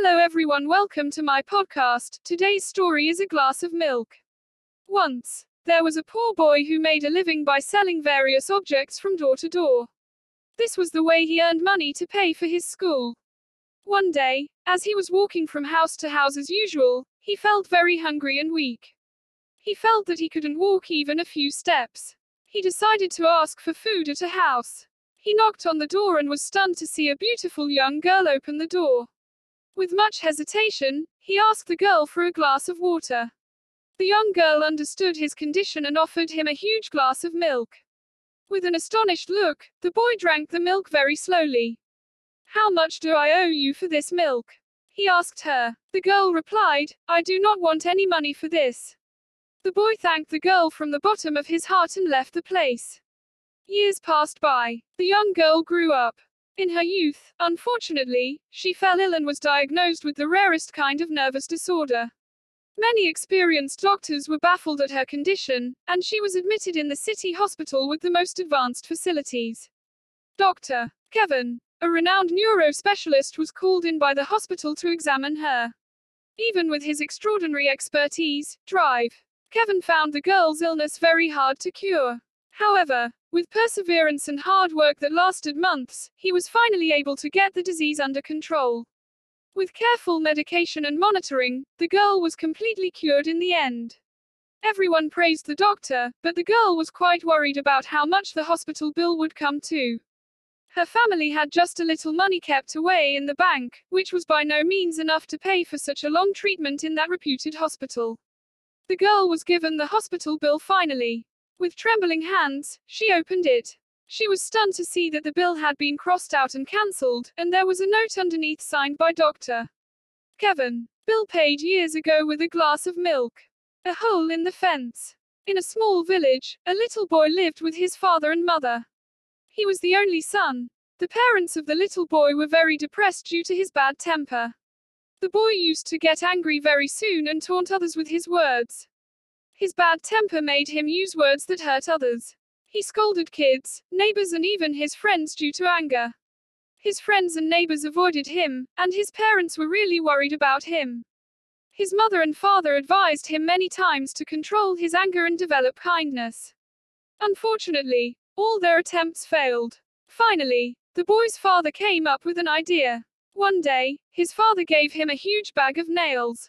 Hello everyone, welcome to my podcast. Today's story is a glass of milk. Once, there was a poor boy who made a living by selling various objects from door to door. This was the way he earned money to pay for his school. One day, as he was walking from house to house as usual, he felt very hungry and weak. He felt that he couldn't walk even a few steps. He decided to ask for food at a house. He knocked on the door and was stunned to see a beautiful young girl open the door. With much hesitation, he asked the girl for a glass of water. The young girl understood his condition and offered him a huge glass of milk. With an astonished look, the boy drank the milk very slowly. How much do I owe you for this milk? He asked her. The girl replied, I do not want any money for this. The boy thanked the girl from the bottom of his heart and left the place. Years passed by. The young girl grew up. In her youth, unfortunately, she fell ill and was diagnosed with the rarest kind of nervous disorder. Many experienced doctors were baffled at her condition, and she was admitted in the city hospital with the most advanced facilities. Dr. Kevin, a renowned neuro specialist, was called in by the hospital to examine her. Even with his extraordinary expertise, drive, Kevin found the girl's illness very hard to cure. However, with perseverance and hard work that lasted months, he was finally able to get the disease under control. With careful medication and monitoring, the girl was completely cured in the end. Everyone praised the doctor, but the girl was quite worried about how much the hospital bill would come to. Her family had just a little money kept away in the bank, which was by no means enough to pay for such a long treatment in that reputed hospital. The girl was given the hospital bill finally. With trembling hands, she opened it. She was stunned to see that the bill had been crossed out and cancelled, and there was a note underneath signed by Dr. Kevin. Bill paid years ago with a glass of milk. A hole in the fence. In a small village, a little boy lived with his father and mother. He was the only son. The parents of the little boy were very depressed due to his bad temper. The boy used to get angry very soon and taunt others with his words. His bad temper made him use words that hurt others. He scolded kids, neighbors, and even his friends due to anger. His friends and neighbors avoided him, and his parents were really worried about him. His mother and father advised him many times to control his anger and develop kindness. Unfortunately, all their attempts failed. Finally, the boy's father came up with an idea. One day, his father gave him a huge bag of nails.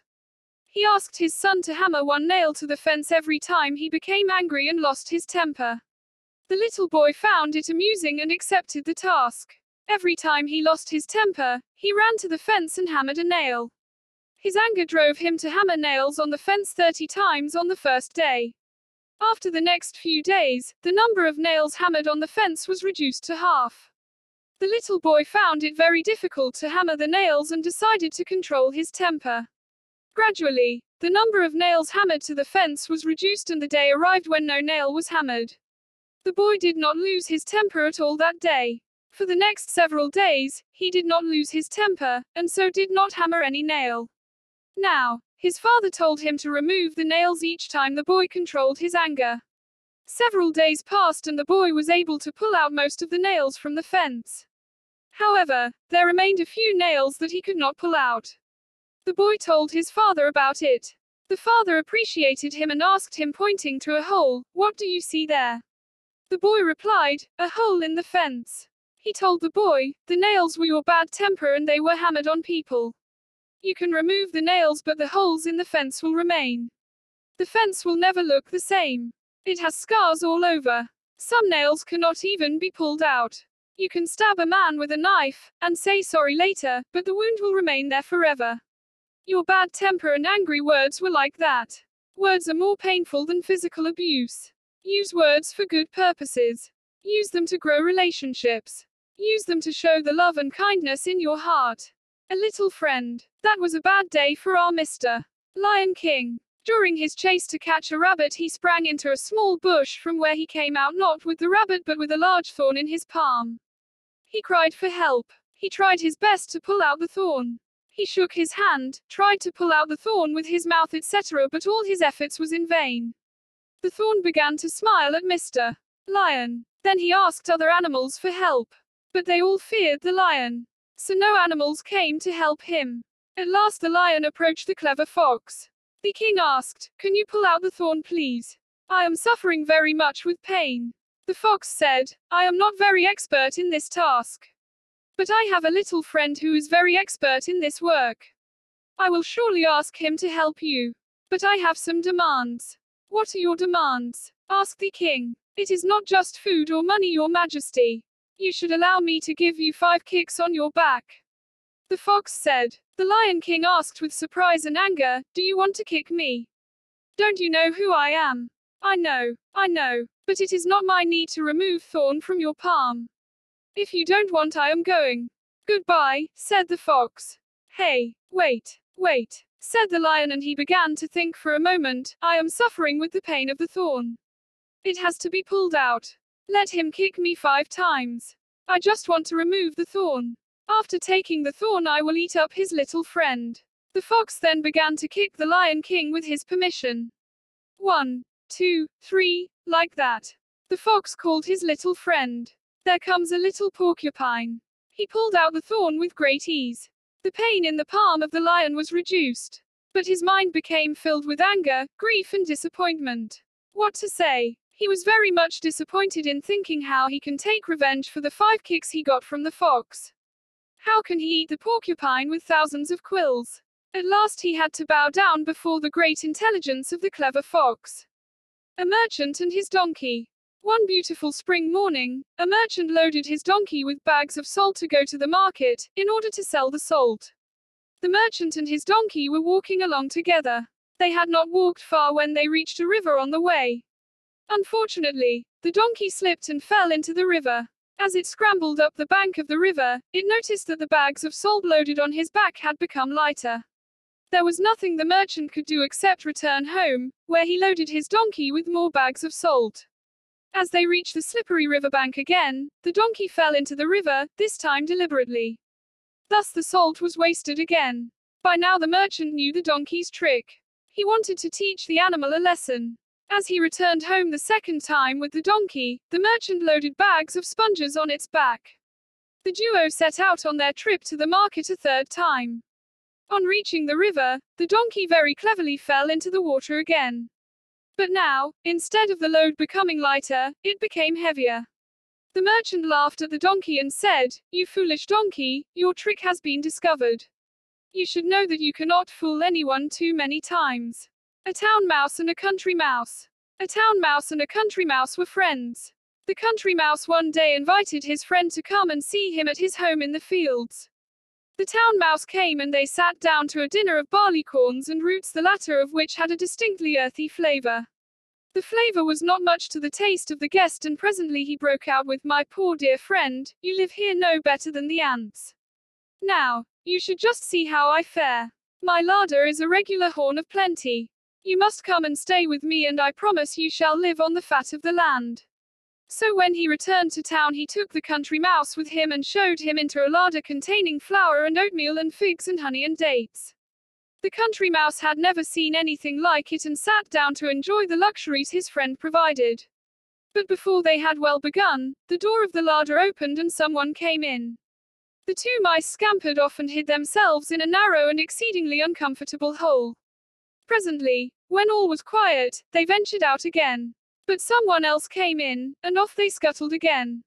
He asked his son to hammer one nail to the fence every time he became angry and lost his temper. The little boy found it amusing and accepted the task. Every time he lost his temper, he ran to the fence and hammered a nail. His anger drove him to hammer nails on the fence 30 times on the first day. After the next few days, the number of nails hammered on the fence was reduced to half. The little boy found it very difficult to hammer the nails and decided to control his temper. Gradually, the number of nails hammered to the fence was reduced and the day arrived when no nail was hammered. The boy did not lose his temper at all that day. For the next several days, he did not lose his temper, and so did not hammer any nail. Now, his father told him to remove the nails each time the boy controlled his anger. Several days passed and the boy was able to pull out most of the nails from the fence. However, there remained a few nails that he could not pull out. The boy told his father about it. The father appreciated him and asked him, pointing to a hole, What do you see there? The boy replied, A hole in the fence. He told the boy, The nails were your bad temper and they were hammered on people. You can remove the nails, but the holes in the fence will remain. The fence will never look the same. It has scars all over. Some nails cannot even be pulled out. You can stab a man with a knife, and say sorry later, but the wound will remain there forever. Your bad temper and angry words were like that. Words are more painful than physical abuse. Use words for good purposes. Use them to grow relationships. Use them to show the love and kindness in your heart. A little friend. That was a bad day for our Mr. Lion King. During his chase to catch a rabbit, he sprang into a small bush from where he came out not with the rabbit but with a large thorn in his palm. He cried for help. He tried his best to pull out the thorn. He shook his hand, tried to pull out the thorn with his mouth, etc., but all his efforts was in vain. The thorn began to smile at Mr. Lion. Then he asked other animals for help. But they all feared the lion. So no animals came to help him. At last the lion approached the clever fox. The king asked, Can you pull out the thorn, please? I am suffering very much with pain. The fox said, I am not very expert in this task. But I have a little friend who is very expert in this work. I will surely ask him to help you. But I have some demands. What are your demands? asked the king. It is not just food or money, your majesty. You should allow me to give you five kicks on your back. The fox said. The Lion King asked with surprise and anger, Do you want to kick me? Don't you know who I am? I know, I know, but it is not my need to remove thorn from your palm. If you don't want, I am going. Goodbye, said the fox. Hey, wait, wait, said the lion, and he began to think for a moment. I am suffering with the pain of the thorn. It has to be pulled out. Let him kick me five times. I just want to remove the thorn. After taking the thorn, I will eat up his little friend. The fox then began to kick the Lion King with his permission. One, two, three, like that. The fox called his little friend. There comes a little porcupine. He pulled out the thorn with great ease. The pain in the palm of the lion was reduced. But his mind became filled with anger, grief, and disappointment. What to say? He was very much disappointed in thinking how he can take revenge for the five kicks he got from the fox. How can he eat the porcupine with thousands of quills? At last he had to bow down before the great intelligence of the clever fox. A merchant and his donkey. One beautiful spring morning, a merchant loaded his donkey with bags of salt to go to the market, in order to sell the salt. The merchant and his donkey were walking along together. They had not walked far when they reached a river on the way. Unfortunately, the donkey slipped and fell into the river. As it scrambled up the bank of the river, it noticed that the bags of salt loaded on his back had become lighter. There was nothing the merchant could do except return home, where he loaded his donkey with more bags of salt. As they reached the slippery riverbank again, the donkey fell into the river, this time deliberately. Thus the salt was wasted again. By now the merchant knew the donkey's trick. He wanted to teach the animal a lesson. As he returned home the second time with the donkey, the merchant loaded bags of sponges on its back. The duo set out on their trip to the market a third time. On reaching the river, the donkey very cleverly fell into the water again. But now, instead of the load becoming lighter, it became heavier. The merchant laughed at the donkey and said, You foolish donkey, your trick has been discovered. You should know that you cannot fool anyone too many times. A town mouse and a country mouse. A town mouse and a country mouse were friends. The country mouse one day invited his friend to come and see him at his home in the fields. The town mouse came and they sat down to a dinner of barleycorns and roots, the latter of which had a distinctly earthy flavor. The flavor was not much to the taste of the guest, and presently he broke out with, My poor dear friend, you live here no better than the ants. Now, you should just see how I fare. My larder is a regular horn of plenty. You must come and stay with me, and I promise you shall live on the fat of the land. So when he returned to town, he took the country mouse with him and showed him into a larder containing flour and oatmeal and figs and honey and dates. The country mouse had never seen anything like it and sat down to enjoy the luxuries his friend provided. But before they had well begun, the door of the larder opened and someone came in. The two mice scampered off and hid themselves in a narrow and exceedingly uncomfortable hole. Presently, when all was quiet, they ventured out again. But someone else came in, and off they scuttled again.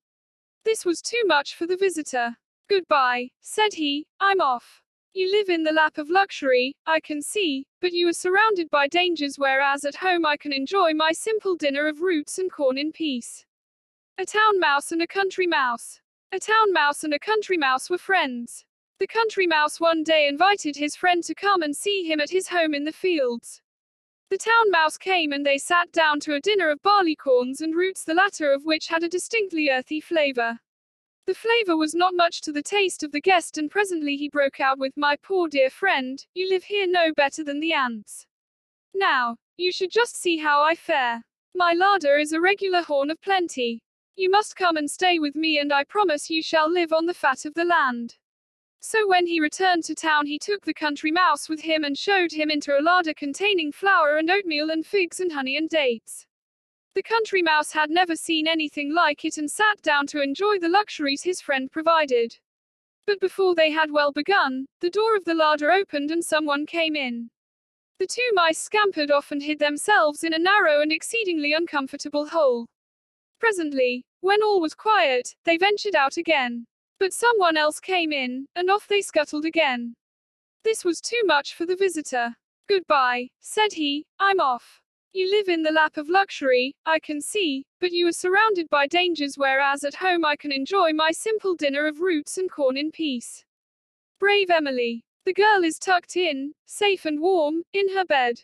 This was too much for the visitor. Goodbye, said he, I'm off. You live in the lap of luxury, I can see, but you are surrounded by dangers, whereas at home I can enjoy my simple dinner of roots and corn in peace. A town mouse and a country mouse. A town mouse and a country mouse were friends. The country mouse one day invited his friend to come and see him at his home in the fields. The town mouse came and they sat down to a dinner of barleycorns and roots, the latter of which had a distinctly earthy flavor. The flavor was not much to the taste of the guest, and presently he broke out with, My poor dear friend, you live here no better than the ants. Now, you should just see how I fare. My larder is a regular horn of plenty. You must come and stay with me, and I promise you shall live on the fat of the land. So when he returned to town, he took the country mouse with him and showed him into a larder containing flour and oatmeal and figs and honey and dates. The country mouse had never seen anything like it and sat down to enjoy the luxuries his friend provided. But before they had well begun, the door of the larder opened and someone came in. The two mice scampered off and hid themselves in a narrow and exceedingly uncomfortable hole. Presently, when all was quiet, they ventured out again. But someone else came in, and off they scuttled again. This was too much for the visitor. Goodbye, said he, I'm off. You live in the lap of luxury, I can see, but you are surrounded by dangers, whereas at home I can enjoy my simple dinner of roots and corn in peace. Brave Emily. The girl is tucked in, safe and warm, in her bed.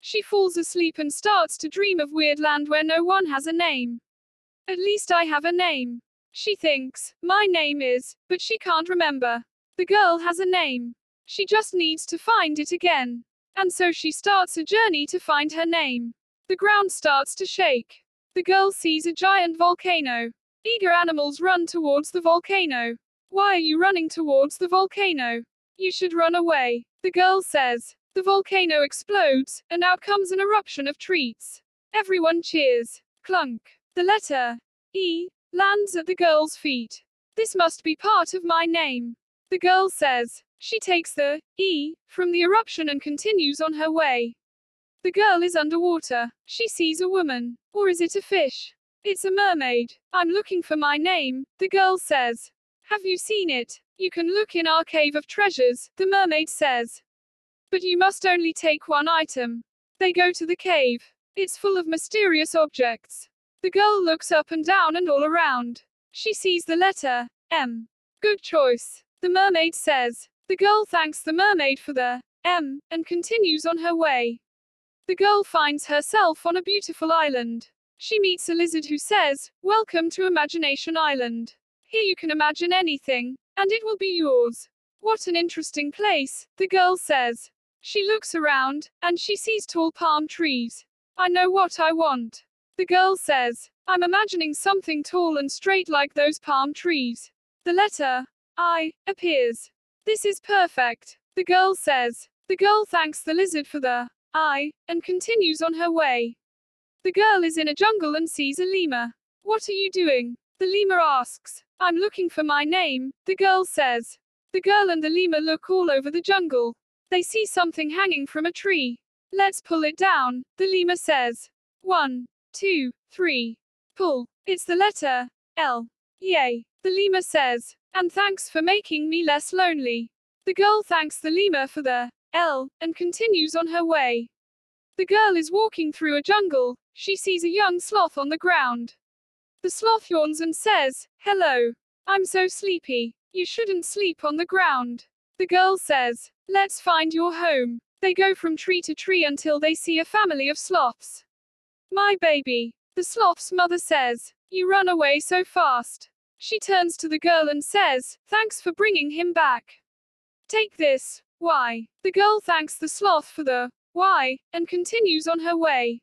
She falls asleep and starts to dream of weird land where no one has a name. At least I have a name. She thinks, my name is, but she can't remember. The girl has a name. She just needs to find it again. And so she starts a journey to find her name. The ground starts to shake. The girl sees a giant volcano. Eager animals run towards the volcano. Why are you running towards the volcano? You should run away. The girl says. The volcano explodes, and out comes an eruption of treats. Everyone cheers. Clunk. The letter E lands at the girl's feet. This must be part of my name. The girl says. She takes the E from the eruption and continues on her way. The girl is underwater. She sees a woman. Or is it a fish? It's a mermaid. I'm looking for my name, the girl says. Have you seen it? You can look in our cave of treasures, the mermaid says. But you must only take one item. They go to the cave. It's full of mysterious objects. The girl looks up and down and all around. She sees the letter M. Good choice. The mermaid says. The girl thanks the mermaid for the M and continues on her way. The girl finds herself on a beautiful island. She meets a lizard who says, Welcome to Imagination Island. Here you can imagine anything, and it will be yours. What an interesting place, the girl says. She looks around, and she sees tall palm trees. I know what I want. The girl says, I'm imagining something tall and straight like those palm trees. The letter I appears. This is perfect, the girl says. The girl thanks the lizard for the I and continues on her way. The girl is in a jungle and sees a lemur. What are you doing? The lemur asks. I'm looking for my name, the girl says. The girl and the lemur look all over the jungle. They see something hanging from a tree. Let's pull it down, the lemur says. One, two, three. Pull. It's the letter L. Yay, the lemur says. And thanks for making me less lonely. The girl thanks the lemur for the L and continues on her way. The girl is walking through a jungle. She sees a young sloth on the ground. The sloth yawns and says, Hello. I'm so sleepy. You shouldn't sleep on the ground. The girl says, Let's find your home. They go from tree to tree until they see a family of sloths. My baby. The sloth's mother says, You run away so fast. She turns to the girl and says, Thanks for bringing him back. Take this. Y? The girl thanks the sloth for the Y and continues on her way.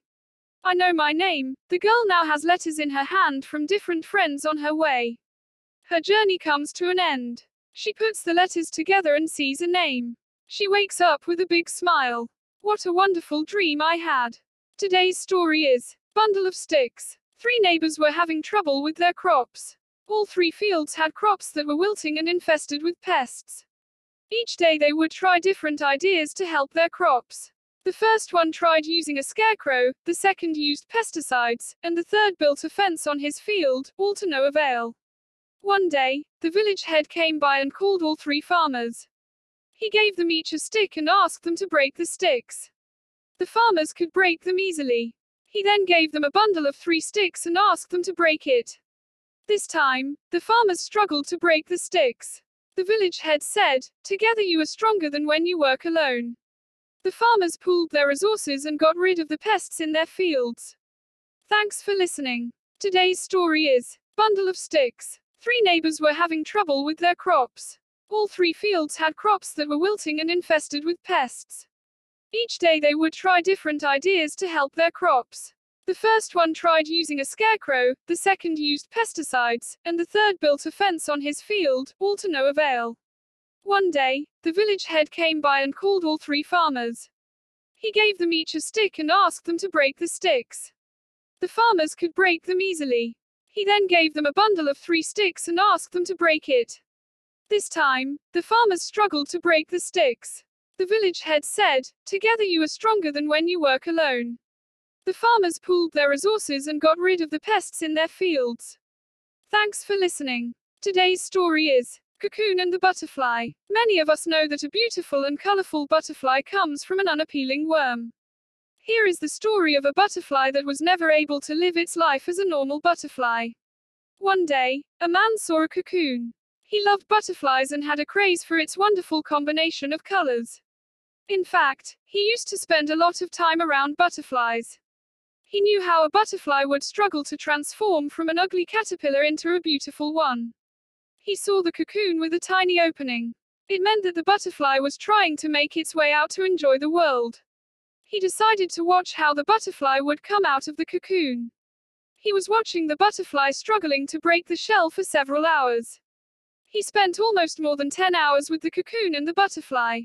I know my name. The girl now has letters in her hand from different friends on her way. Her journey comes to an end. She puts the letters together and sees a name. She wakes up with a big smile. What a wonderful dream I had. Today's story is Bundle of Sticks. Three neighbors were having trouble with their crops. All three fields had crops that were wilting and infested with pests. Each day they would try different ideas to help their crops. The first one tried using a scarecrow, the second used pesticides, and the third built a fence on his field, all to no avail. One day, the village head came by and called all three farmers. He gave them each a stick and asked them to break the sticks. The farmers could break them easily. He then gave them a bundle of three sticks and asked them to break it. This time, the farmers struggled to break the sticks. The village head said, Together you are stronger than when you work alone. The farmers pooled their resources and got rid of the pests in their fields. Thanks for listening. Today's story is Bundle of Sticks. Three neighbors were having trouble with their crops. All three fields had crops that were wilting and infested with pests. Each day they would try different ideas to help their crops. The first one tried using a scarecrow, the second used pesticides, and the third built a fence on his field, all to no avail. One day, the village head came by and called all three farmers. He gave them each a stick and asked them to break the sticks. The farmers could break them easily. He then gave them a bundle of three sticks and asked them to break it. This time, the farmers struggled to break the sticks. The village head said, Together you are stronger than when you work alone. The farmers pooled their resources and got rid of the pests in their fields. Thanks for listening. Today's story is Cocoon and the Butterfly. Many of us know that a beautiful and colorful butterfly comes from an unappealing worm. Here is the story of a butterfly that was never able to live its life as a normal butterfly. One day, a man saw a cocoon. He loved butterflies and had a craze for its wonderful combination of colors. In fact, he used to spend a lot of time around butterflies. He knew how a butterfly would struggle to transform from an ugly caterpillar into a beautiful one. He saw the cocoon with a tiny opening. It meant that the butterfly was trying to make its way out to enjoy the world. He decided to watch how the butterfly would come out of the cocoon. He was watching the butterfly struggling to break the shell for several hours. He spent almost more than 10 hours with the cocoon and the butterfly.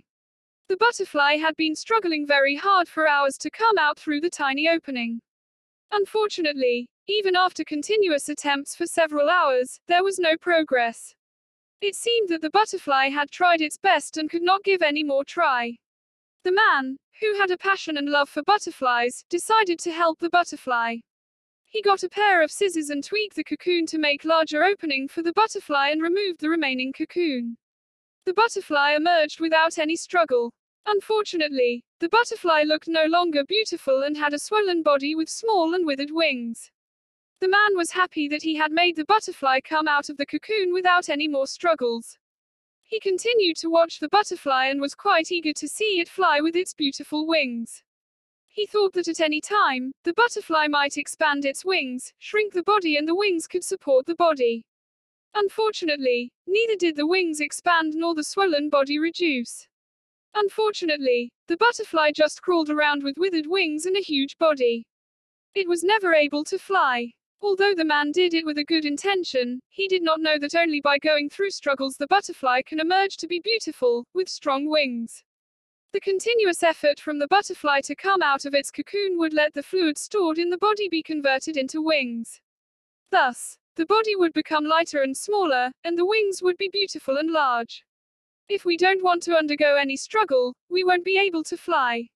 The butterfly had been struggling very hard for hours to come out through the tiny opening. Unfortunately, even after continuous attempts for several hours, there was no progress. It seemed that the butterfly had tried its best and could not give any more try. The man, who had a passion and love for butterflies, decided to help the butterfly. He got a pair of scissors and tweaked the cocoon to make larger opening for the butterfly and removed the remaining cocoon. The butterfly emerged without any struggle. Unfortunately, the butterfly looked no longer beautiful and had a swollen body with small and withered wings. The man was happy that he had made the butterfly come out of the cocoon without any more struggles. He continued to watch the butterfly and was quite eager to see it fly with its beautiful wings. He thought that at any time, the butterfly might expand its wings, shrink the body, and the wings could support the body. Unfortunately, neither did the wings expand nor the swollen body reduce. Unfortunately, the butterfly just crawled around with withered wings and a huge body. It was never able to fly. Although the man did it with a good intention, he did not know that only by going through struggles the butterfly can emerge to be beautiful, with strong wings. The continuous effort from the butterfly to come out of its cocoon would let the fluid stored in the body be converted into wings. Thus, the body would become lighter and smaller, and the wings would be beautiful and large. If we don't want to undergo any struggle, we won't be able to fly.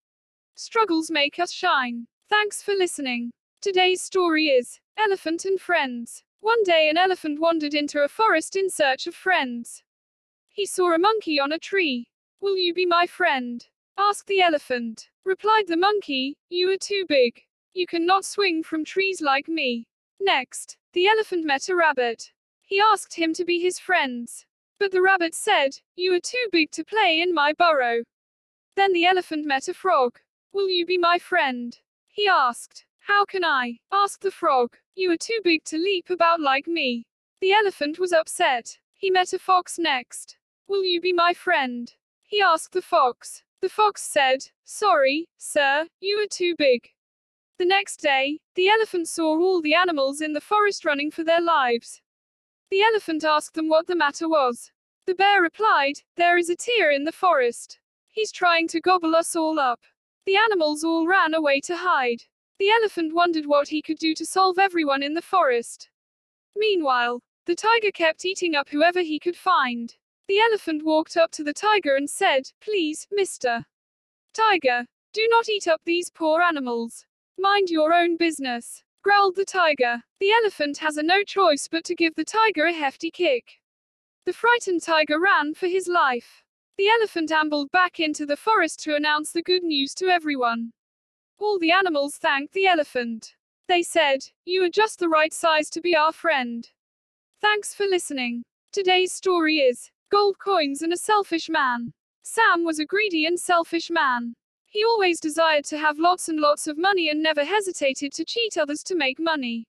Struggles make us shine. Thanks for listening. Today's story is Elephant and Friends. One day an elephant wandered into a forest in search of friends. He saw a monkey on a tree. Will you be my friend? asked the elephant. Replied the monkey, You are too big. You cannot swing from trees like me. Next, the elephant met a rabbit. He asked him to be his friends. But the rabbit said, You are too big to play in my burrow. Then the elephant met a frog. Will you be my friend? He asked. How can I? asked the frog. You are too big to leap about like me. The elephant was upset. He met a fox next. Will you be my friend? He asked the fox. The fox said, Sorry, sir, you are too big. The next day, the elephant saw all the animals in the forest running for their lives. The elephant asked them what the matter was. The bear replied, There is a deer in the forest. He's trying to gobble us all up. The animals all ran away to hide. The elephant wondered what he could do to solve everyone in the forest. Meanwhile, the tiger kept eating up whoever he could find. The elephant walked up to the tiger and said, Please, mister. Tiger, do not eat up these poor animals. Mind your own business, growled the tiger. The elephant has a no choice but to give the tiger a hefty kick. The frightened tiger ran for his life. The elephant ambled back into the forest to announce the good news to everyone. All the animals thanked the elephant. They said, You are just the right size to be our friend. Thanks for listening. Today's story is Gold Coins and a Selfish Man. Sam was a greedy and selfish man. He always desired to have lots and lots of money and never hesitated to cheat others to make money.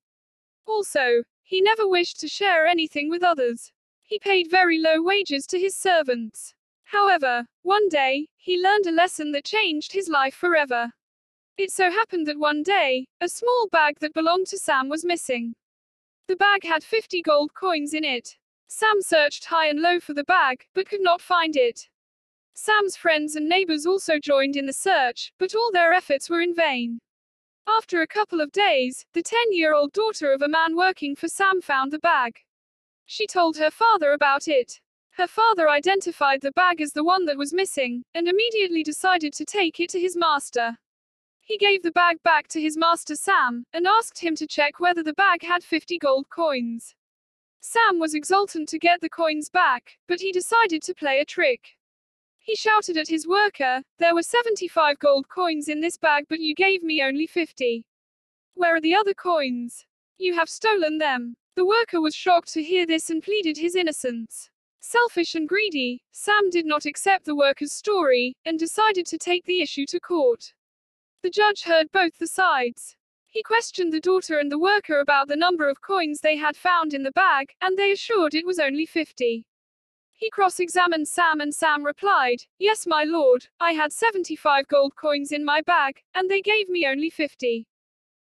Also, he never wished to share anything with others. He paid very low wages to his servants. However, one day, he learned a lesson that changed his life forever. It so happened that one day, a small bag that belonged to Sam was missing. The bag had 50 gold coins in it. Sam searched high and low for the bag, but could not find it. Sam's friends and neighbors also joined in the search, but all their efforts were in vain. After a couple of days, the 10 year old daughter of a man working for Sam found the bag. She told her father about it. Her father identified the bag as the one that was missing, and immediately decided to take it to his master. He gave the bag back to his master Sam, and asked him to check whether the bag had 50 gold coins. Sam was exultant to get the coins back, but he decided to play a trick. He shouted at his worker, There were 75 gold coins in this bag, but you gave me only 50. Where are the other coins? You have stolen them. The worker was shocked to hear this and pleaded his innocence. Selfish and greedy, Sam did not accept the worker's story, and decided to take the issue to court. The judge heard both the sides. He questioned the daughter and the worker about the number of coins they had found in the bag, and they assured it was only 50. He cross examined Sam, and Sam replied, Yes, my lord, I had 75 gold coins in my bag, and they gave me only 50.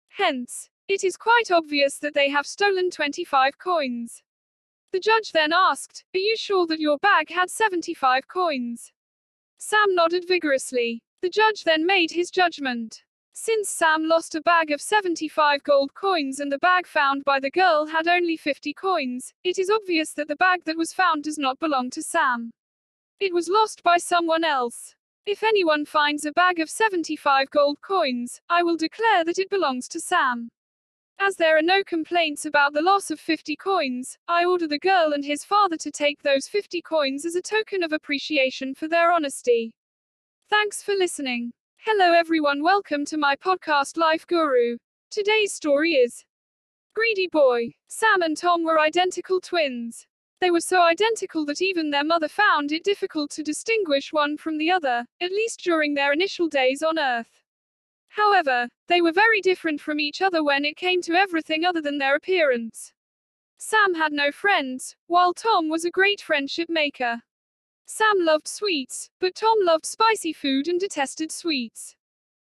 Hence, it is quite obvious that they have stolen 25 coins. The judge then asked, Are you sure that your bag had 75 coins? Sam nodded vigorously. The judge then made his judgment. Since Sam lost a bag of 75 gold coins and the bag found by the girl had only 50 coins, it is obvious that the bag that was found does not belong to Sam. It was lost by someone else. If anyone finds a bag of 75 gold coins, I will declare that it belongs to Sam. As there are no complaints about the loss of 50 coins, I order the girl and his father to take those 50 coins as a token of appreciation for their honesty. Thanks for listening. Hello everyone, welcome to my podcast Life Guru. Today's story is Greedy Boy. Sam and Tom were identical twins. They were so identical that even their mother found it difficult to distinguish one from the other, at least during their initial days on Earth. However, they were very different from each other when it came to everything other than their appearance. Sam had no friends, while Tom was a great friendship maker. Sam loved sweets, but Tom loved spicy food and detested sweets.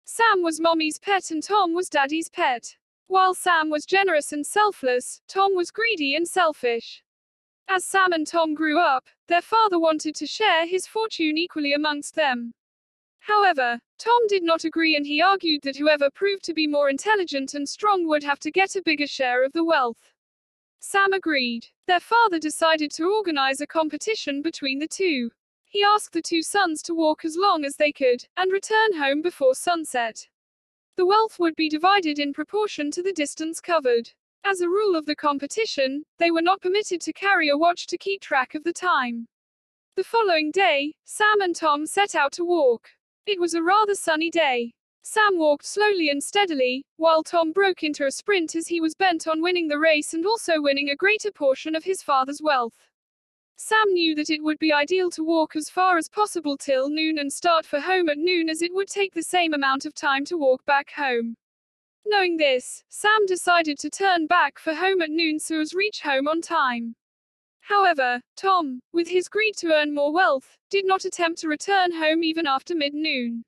Sam was mommy's pet and Tom was daddy's pet. While Sam was generous and selfless, Tom was greedy and selfish. As Sam and Tom grew up, their father wanted to share his fortune equally amongst them. However, Tom did not agree and he argued that whoever proved to be more intelligent and strong would have to get a bigger share of the wealth. Sam agreed. Their father decided to organize a competition between the two. He asked the two sons to walk as long as they could, and return home before sunset. The wealth would be divided in proportion to the distance covered. As a rule of the competition, they were not permitted to carry a watch to keep track of the time. The following day, Sam and Tom set out to walk. It was a rather sunny day. Sam walked slowly and steadily, while Tom broke into a sprint as he was bent on winning the race and also winning a greater portion of his father's wealth. Sam knew that it would be ideal to walk as far as possible till noon and start for home at noon as it would take the same amount of time to walk back home. Knowing this, Sam decided to turn back for home at noon so as reach home on time. However, Tom, with his greed to earn more wealth, did not attempt to return home even after mid noon.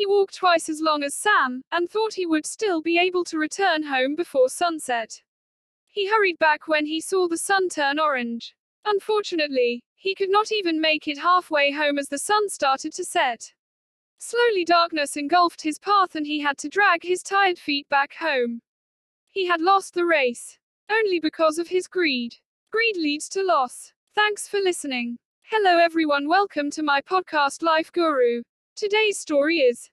He walked twice as long as Sam, and thought he would still be able to return home before sunset. He hurried back when he saw the sun turn orange. Unfortunately, he could not even make it halfway home as the sun started to set. Slowly darkness engulfed his path and he had to drag his tired feet back home. He had lost the race. Only because of his greed. Greed leads to loss. Thanks for listening. Hello everyone, welcome to my podcast Life Guru. Today's story is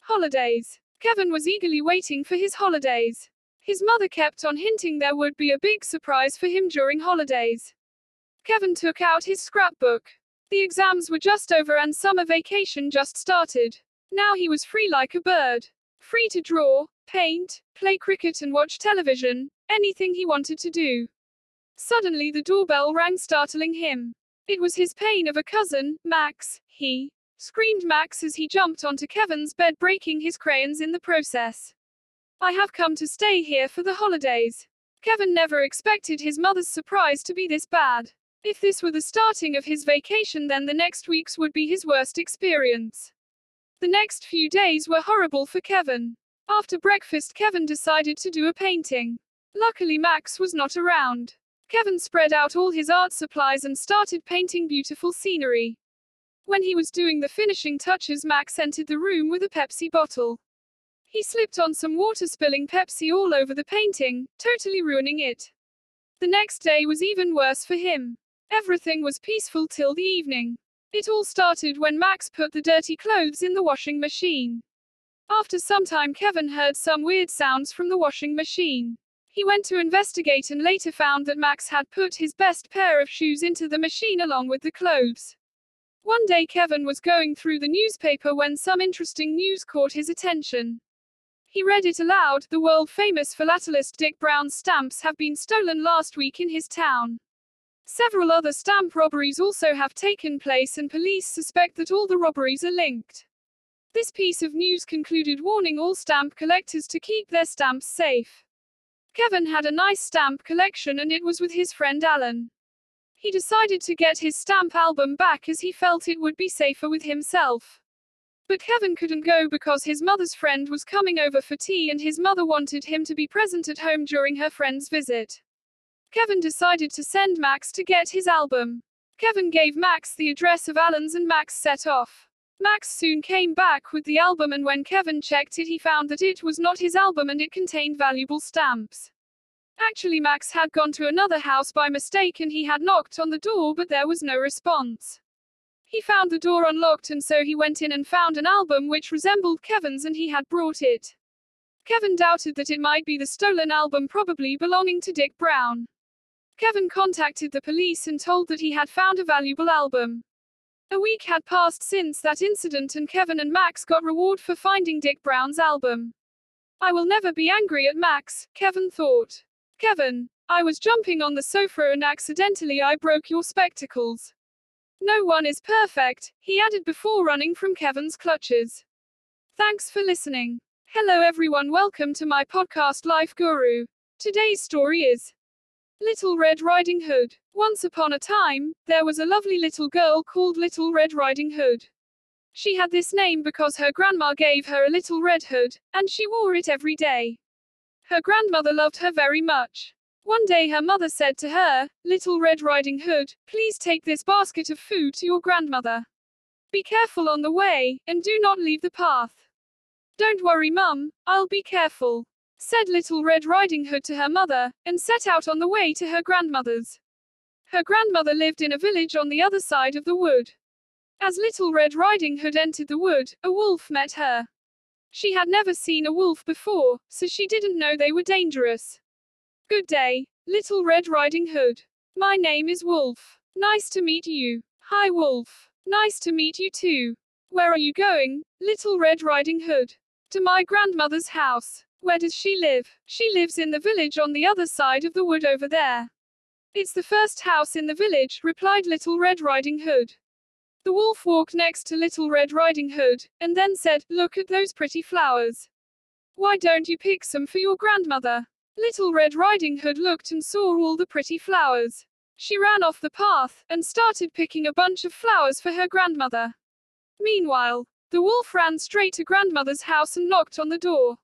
Holidays. Kevin was eagerly waiting for his holidays. His mother kept on hinting there would be a big surprise for him during holidays. Kevin took out his scrapbook. The exams were just over and summer vacation just started. Now he was free like a bird. Free to draw, paint, play cricket, and watch television, anything he wanted to do. Suddenly the doorbell rang, startling him. It was his pain of a cousin, Max, he screamed Max as he jumped onto Kevin's bed, breaking his crayons in the process. I have come to stay here for the holidays. Kevin never expected his mother's surprise to be this bad. If this were the starting of his vacation, then the next weeks would be his worst experience. The next few days were horrible for Kevin. After breakfast, Kevin decided to do a painting. Luckily, Max was not around. Kevin spread out all his art supplies and started painting beautiful scenery. When he was doing the finishing touches, Max entered the room with a Pepsi bottle. He slipped on some water, spilling Pepsi all over the painting, totally ruining it. The next day was even worse for him. Everything was peaceful till the evening. It all started when Max put the dirty clothes in the washing machine. After some time, Kevin heard some weird sounds from the washing machine. He went to investigate and later found that Max had put his best pair of shoes into the machine along with the clothes. One day, Kevin was going through the newspaper when some interesting news caught his attention. He read it aloud The world famous philatelist Dick Brown's stamps have been stolen last week in his town. Several other stamp robberies also have taken place, and police suspect that all the robberies are linked. This piece of news concluded warning all stamp collectors to keep their stamps safe. Kevin had a nice stamp collection and it was with his friend Alan. He decided to get his stamp album back as he felt it would be safer with himself. But Kevin couldn't go because his mother's friend was coming over for tea and his mother wanted him to be present at home during her friend's visit. Kevin decided to send Max to get his album. Kevin gave Max the address of Alan's and Max set off. Max soon came back with the album and when Kevin checked it he found that it was not his album and it contained valuable stamps. Actually Max had gone to another house by mistake and he had knocked on the door but there was no response. He found the door unlocked and so he went in and found an album which resembled Kevin's and he had brought it. Kevin doubted that it might be the stolen album probably belonging to Dick Brown. Kevin contacted the police and told that he had found a valuable album. A week had passed since that incident and Kevin and Max got reward for finding Dick Brown's album. I will never be angry at Max, Kevin thought. Kevin, I was jumping on the sofa and accidentally I broke your spectacles. No one is perfect, he added before running from Kevin's clutches. Thanks for listening. Hello everyone, welcome to my podcast Life Guru. Today's story is Little Red Riding Hood. Once upon a time, there was a lovely little girl called Little Red Riding Hood. She had this name because her grandma gave her a little red hood, and she wore it every day. Her grandmother loved her very much. One day her mother said to her, Little Red Riding Hood, please take this basket of food to your grandmother. Be careful on the way, and do not leave the path. Don't worry, Mum, I'll be careful said Little Red Riding Hood to her mother, and set out on the way to her grandmother's. Her grandmother lived in a village on the other side of the wood. As Little Red Riding Hood entered the wood, a wolf met her. She had never seen a wolf before, so she didn't know they were dangerous. Good day, Little Red Riding Hood. My name is Wolf. Nice to meet you. Hi, Wolf. Nice to meet you too. Where are you going, Little Red Riding Hood? To my grandmother's house. Where does she live? She lives in the village on the other side of the wood over there. It's the first house in the village, replied Little Red Riding Hood. The wolf walked next to Little Red Riding Hood, and then said, Look at those pretty flowers. Why don't you pick some for your grandmother? Little Red Riding Hood looked and saw all the pretty flowers. She ran off the path, and started picking a bunch of flowers for her grandmother. Meanwhile, the wolf ran straight to grandmother's house and knocked on the door.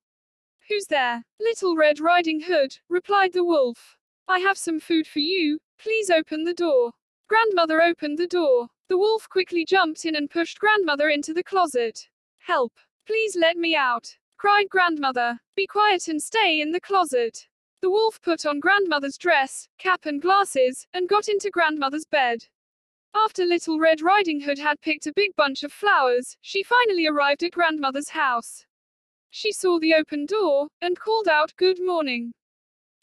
Who's there? Little Red Riding Hood, replied the wolf. I have some food for you, please open the door. Grandmother opened the door. The wolf quickly jumped in and pushed grandmother into the closet. Help! Please let me out! cried grandmother. Be quiet and stay in the closet. The wolf put on grandmother's dress, cap, and glasses, and got into grandmother's bed. After Little Red Riding Hood had picked a big bunch of flowers, she finally arrived at grandmother's house. She saw the open door, and called out, Good morning.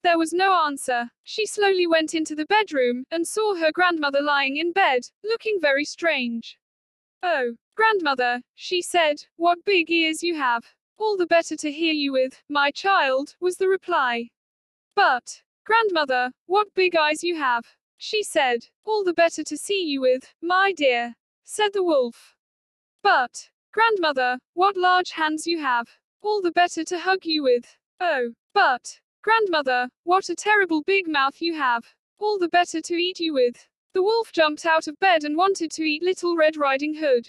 There was no answer. She slowly went into the bedroom, and saw her grandmother lying in bed, looking very strange. Oh, grandmother, she said, what big ears you have. All the better to hear you with, my child, was the reply. But, grandmother, what big eyes you have. She said, all the better to see you with, my dear, said the wolf. But, grandmother, what large hands you have. All the better to hug you with. Oh, but, grandmother, what a terrible big mouth you have. All the better to eat you with. The wolf jumped out of bed and wanted to eat Little Red Riding Hood.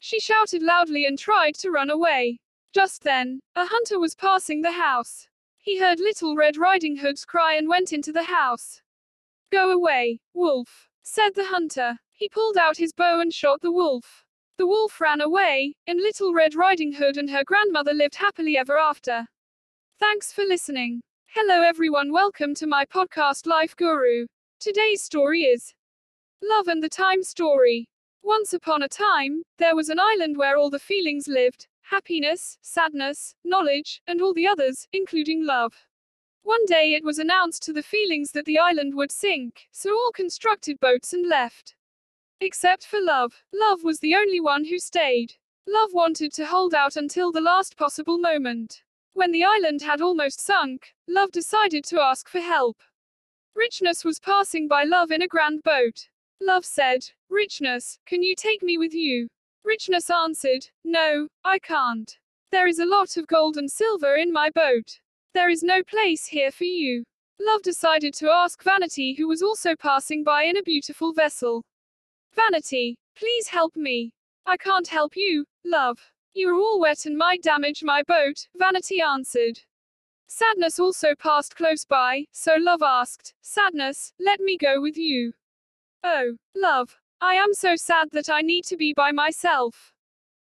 She shouted loudly and tried to run away. Just then, a hunter was passing the house. He heard Little Red Riding Hood's cry and went into the house. Go away, wolf, said the hunter. He pulled out his bow and shot the wolf. The wolf ran away, and Little Red Riding Hood and her grandmother lived happily ever after. Thanks for listening. Hello everyone, welcome to my podcast Life Guru. Today's story is Love and the Time Story. Once upon a time, there was an island where all the feelings lived happiness, sadness, knowledge, and all the others, including love. One day it was announced to the feelings that the island would sink, so all constructed boats and left. Except for love. Love was the only one who stayed. Love wanted to hold out until the last possible moment. When the island had almost sunk, Love decided to ask for help. Richness was passing by Love in a grand boat. Love said, Richness, can you take me with you? Richness answered, No, I can't. There is a lot of gold and silver in my boat. There is no place here for you. Love decided to ask Vanity, who was also passing by in a beautiful vessel. Vanity, please help me. I can't help you, love. You are all wet and might damage my boat, Vanity answered. Sadness also passed close by, so Love asked, Sadness, let me go with you. Oh, love, I am so sad that I need to be by myself.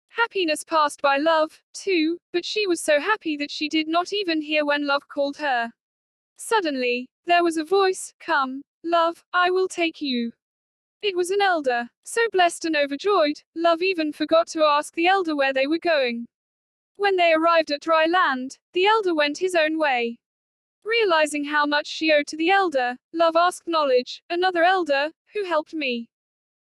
Happiness passed by Love, too, but she was so happy that she did not even hear when Love called her. Suddenly, there was a voice, Come, love, I will take you. It was an elder. So blessed and overjoyed, Love even forgot to ask the elder where they were going. When they arrived at dry land, the elder went his own way. Realizing how much she owed to the elder, Love asked Knowledge, another elder, who helped me.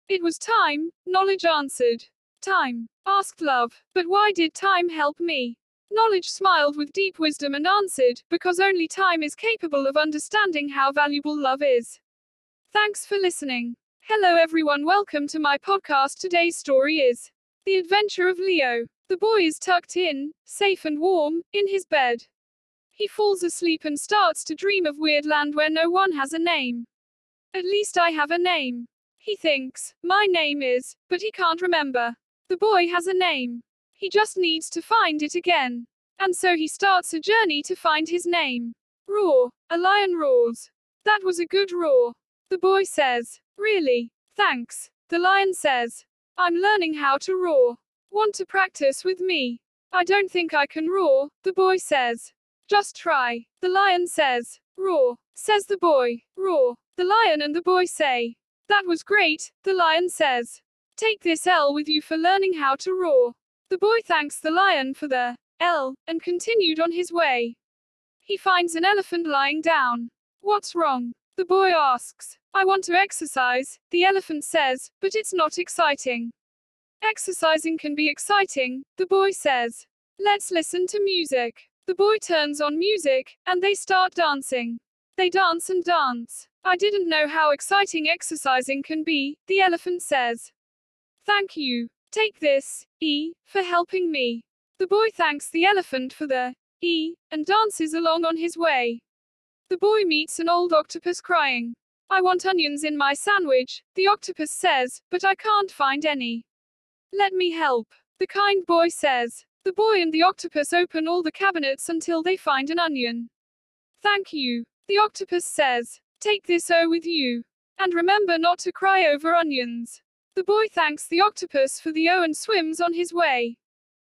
It was time, Knowledge answered. Time, asked Love, but why did time help me? Knowledge smiled with deep wisdom and answered, because only time is capable of understanding how valuable love is. Thanks for listening. Hello everyone, welcome to my podcast. Today's story is The Adventure of Leo. The boy is tucked in, safe and warm, in his bed. He falls asleep and starts to dream of weird land where no one has a name. At least I have a name. He thinks, my name is, but he can't remember. The boy has a name. He just needs to find it again. And so he starts a journey to find his name. Roar. A lion roars. That was a good roar. The boy says, Really? Thanks. The lion says. I'm learning how to roar. Want to practice with me? I don't think I can roar, the boy says. Just try. The lion says. Roar. Says the boy. Roar. The lion and the boy say. That was great, the lion says. Take this L with you for learning how to roar. The boy thanks the lion for the L and continued on his way. He finds an elephant lying down. What's wrong? The boy asks. I want to exercise, the elephant says, but it's not exciting. Exercising can be exciting, the boy says. Let's listen to music. The boy turns on music, and they start dancing. They dance and dance. I didn't know how exciting exercising can be, the elephant says. Thank you. Take this, E, for helping me. The boy thanks the elephant for the E, and dances along on his way. The boy meets an old octopus crying. I want onions in my sandwich, the octopus says, but I can't find any. Let me help. The kind boy says. The boy and the octopus open all the cabinets until they find an onion. Thank you. The octopus says. Take this O with you. And remember not to cry over onions. The boy thanks the octopus for the O and swims on his way.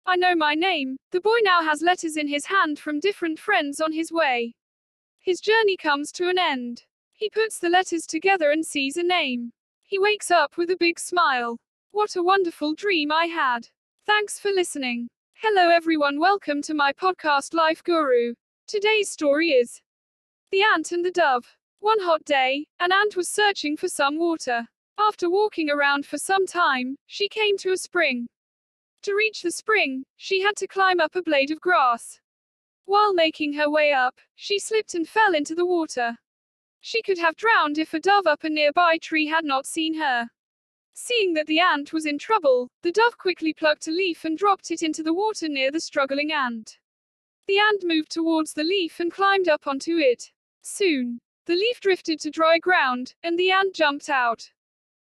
I know my name. The boy now has letters in his hand from different friends on his way. His journey comes to an end. He puts the letters together and sees a name. He wakes up with a big smile. What a wonderful dream I had. Thanks for listening. Hello everyone, welcome to my podcast Life Guru. Today's story is The Ant and the Dove. One hot day, an ant was searching for some water. After walking around for some time, she came to a spring. To reach the spring, she had to climb up a blade of grass. While making her way up, she slipped and fell into the water. She could have drowned if a dove up a nearby tree had not seen her. Seeing that the ant was in trouble, the dove quickly plucked a leaf and dropped it into the water near the struggling ant. The ant moved towards the leaf and climbed up onto it. Soon, the leaf drifted to dry ground, and the ant jumped out.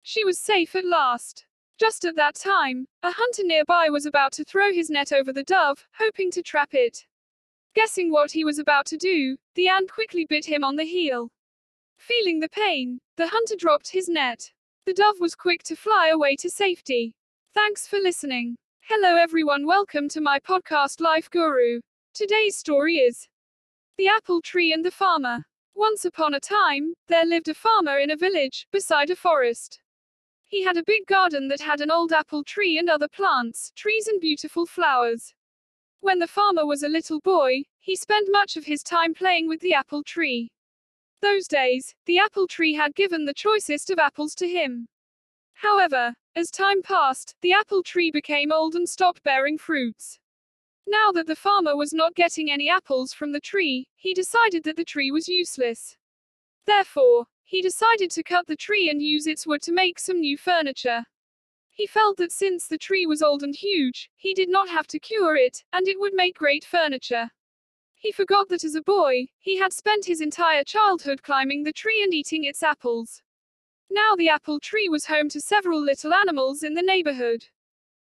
She was safe at last. Just at that time, a hunter nearby was about to throw his net over the dove, hoping to trap it. Guessing what he was about to do, the ant quickly bit him on the heel. Feeling the pain, the hunter dropped his net. The dove was quick to fly away to safety. Thanks for listening. Hello everyone, welcome to my podcast Life Guru. Today's story is The Apple Tree and the Farmer. Once upon a time, there lived a farmer in a village, beside a forest. He had a big garden that had an old apple tree and other plants, trees, and beautiful flowers. When the farmer was a little boy, he spent much of his time playing with the apple tree. Those days, the apple tree had given the choicest of apples to him. However, as time passed, the apple tree became old and stopped bearing fruits. Now that the farmer was not getting any apples from the tree, he decided that the tree was useless. Therefore, he decided to cut the tree and use its wood to make some new furniture. He felt that since the tree was old and huge, he did not have to cure it, and it would make great furniture. He forgot that as a boy, he had spent his entire childhood climbing the tree and eating its apples. Now the apple tree was home to several little animals in the neighborhood.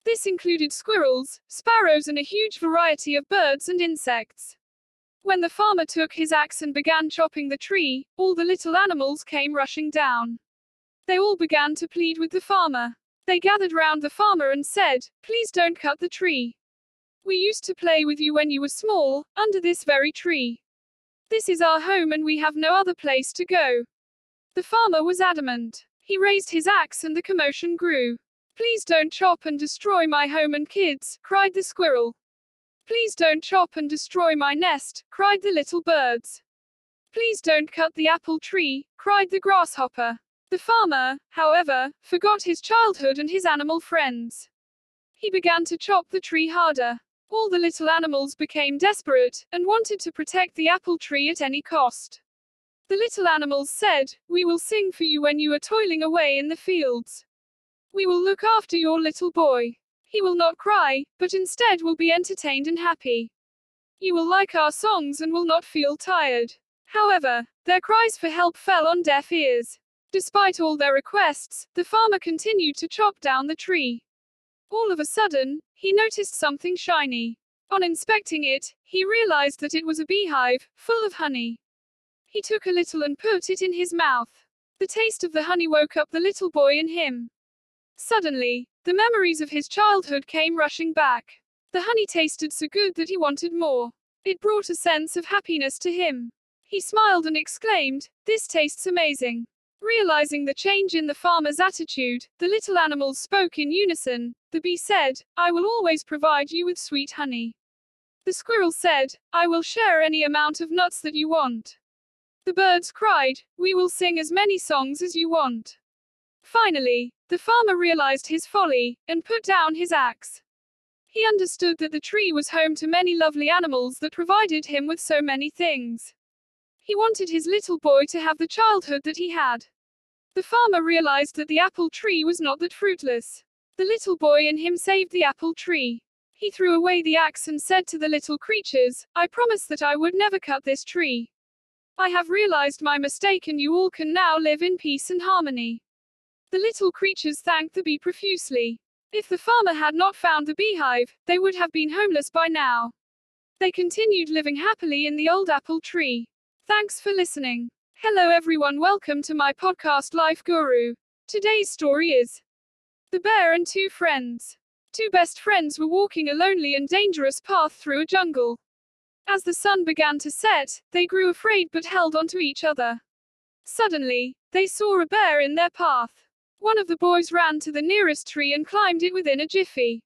This included squirrels, sparrows, and a huge variety of birds and insects. When the farmer took his axe and began chopping the tree, all the little animals came rushing down. They all began to plead with the farmer. They gathered round the farmer and said, Please don't cut the tree. We used to play with you when you were small, under this very tree. This is our home and we have no other place to go. The farmer was adamant. He raised his axe and the commotion grew. Please don't chop and destroy my home and kids, cried the squirrel. Please don't chop and destroy my nest, cried the little birds. Please don't cut the apple tree, cried the grasshopper. The farmer, however, forgot his childhood and his animal friends. He began to chop the tree harder. All the little animals became desperate, and wanted to protect the apple tree at any cost. The little animals said, We will sing for you when you are toiling away in the fields. We will look after your little boy. He will not cry, but instead will be entertained and happy. You will like our songs and will not feel tired. However, their cries for help fell on deaf ears. Despite all their requests, the farmer continued to chop down the tree. All of a sudden, he noticed something shiny. On inspecting it, he realized that it was a beehive, full of honey. He took a little and put it in his mouth. The taste of the honey woke up the little boy in him. Suddenly, the memories of his childhood came rushing back. The honey tasted so good that he wanted more. It brought a sense of happiness to him. He smiled and exclaimed, This tastes amazing. Realizing the change in the farmer's attitude, the little animals spoke in unison. The bee said, I will always provide you with sweet honey. The squirrel said, I will share any amount of nuts that you want. The birds cried, We will sing as many songs as you want. Finally, the farmer realized his folly, and put down his axe. He understood that the tree was home to many lovely animals that provided him with so many things. He wanted his little boy to have the childhood that he had. The farmer realized that the apple tree was not that fruitless. The little boy in him saved the apple tree. He threw away the axe and said to the little creatures, I promise that I would never cut this tree. I have realized my mistake and you all can now live in peace and harmony. The little creatures thanked the bee profusely. If the farmer had not found the beehive, they would have been homeless by now. They continued living happily in the old apple tree. Thanks for listening. Hello everyone, welcome to my podcast Life Guru. Today's story is The Bear and Two Friends. Two best friends were walking a lonely and dangerous path through a jungle. As the sun began to set, they grew afraid but held onto each other. Suddenly, they saw a bear in their path. One of the boys ran to the nearest tree and climbed it within a jiffy.